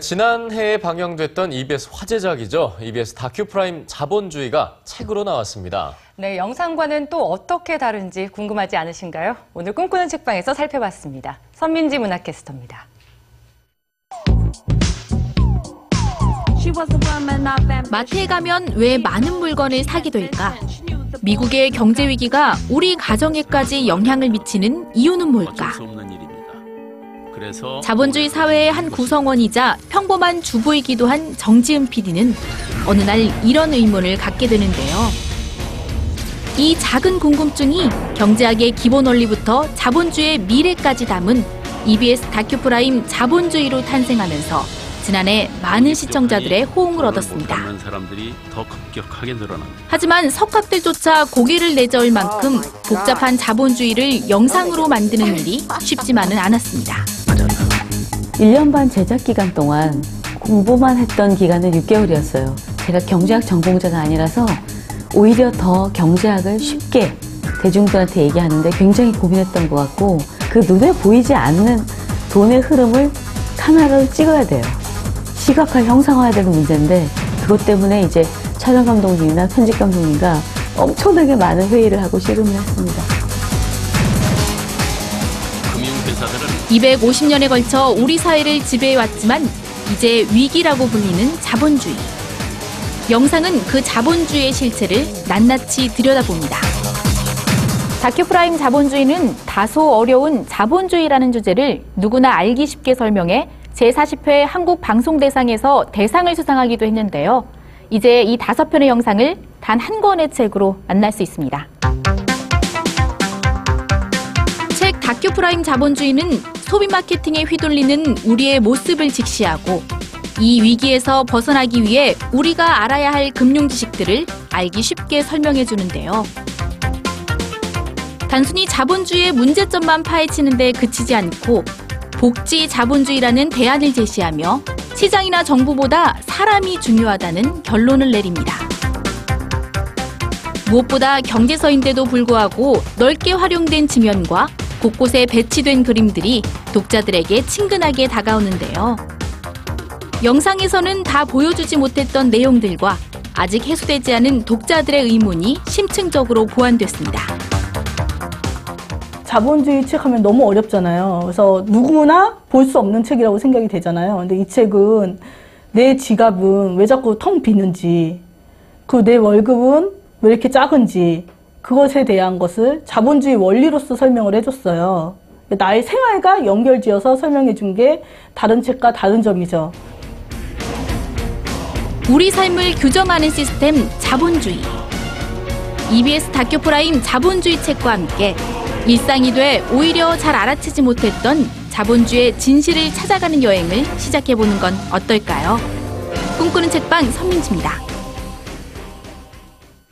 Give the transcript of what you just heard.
지난해에 방영됐던 EBS 화제작이죠. EBS 다큐프라임 자본주의가 책으로 나왔습니다. 네, 영상과는 또 어떻게 다른지 궁금하지 않으신가요? 오늘 꿈꾸는 책방에서 살펴봤습니다. 선민지 문학캐스터입니다. 마트에 가면 왜 많은 물건을 사게 될까? 미국의 경제 위기가 우리 가정에까지 영향을 미치는 이유는 뭘까? 자본주의 사회의 한 구성원이자 평범한 주부이기도 한 정지은 PD는 어느 날 이런 의문을 갖게 되는데요. 이 작은 궁금증이 경제학의 기본 원리부터 자본주의의 미래까지 담은 EBS 다큐프라임 자본주의로 탄생하면서 지난해 많은 시청자들의 호응을 얻었습니다. 받는 사람들이 더 급격하게 늘어납니다. 하지만 석학들조차 고개를 내저을 만큼 복잡한 자본주의를 영상으로 만드는 일이 쉽지만은 않았습니다. 1년 반 제작 기간 동안 공부만 했던 기간은 6개월이었어요. 제가 경제학 전공자가 아니라서 오히려 더 경제학을 쉽게 대중들한테 얘기하는데 굉장히 고민했던 것 같고 그 눈에 보이지 않는 돈의 흐름을 카메라로 찍어야 돼요. 시각화 형상화해야 되는 문제인데 그것 때문에 이제 촬영 감독님이나 편집 감독님과 엄청나게 많은 회의를 하고 씨름을 했습니다. 금융회사들은 250년에 걸쳐 우리 사회를 지배해왔지만 이제 위기라고 불리는 자본주의. 영상은 그 자본주의의 실체를 낱낱이 들여다봅니다. 다큐프라임 자본주의는 다소 어려운 자본주의라는 주제를 누구나 알기 쉽게 설명해 제40회 한국방송대상에서 대상을 수상하기도 했는데요. 이제 이 다섯 편의 영상을 단 한 권의 책으로 만날 수 있습니다. 책 다큐프라임 자본주의는 소비 마케팅에 휘둘리는 우리의 모습을 직시하고 이 위기에서 벗어나기 위해 우리가 알아야 할 금융 지식들을 알기 쉽게 설명해 주는데요. 단순히 자본주의의 문제점만 파헤치는데 그치지 않고 복지 자본주의라는 대안을 제시하며 시장이나 정부보다 사람이 중요하다는 결론을 내립니다. 무엇보다 경제서인데도 불구하고 넓게 활용된 지면과 곳곳에 배치된 그림들이 독자들에게 친근하게 다가오는데요. 영상에서는 다 보여주지 못했던 내용들과 아직 해소되지 않은 독자들의 의문이 심층적으로 보완됐습니다. 자본주의 책 하면 너무 어렵잖아요. 그래서 누구나 볼 수 없는 책이라고 생각이 되잖아요. 근데 이 책은 내 지갑은 왜 자꾸 텅 비는지, 그 내 월급은 왜 이렇게 작은지, 그것에 대한 것을 자본주의 원리로서 설명을 해줬어요. 나의 생활과 연결지어서 설명해 준 게 다른 책과 다른 점이죠. 우리 삶을 규정하는 시스템 자본주의. EBS 다큐프라임 자본주의 책과 함께 일상이 돼 오히려 잘 알아채지 못했던 자본주의의 진실을 찾아가는 여행을 시작해보는 건 어떨까요? 꿈꾸는 책방 선민지입니다.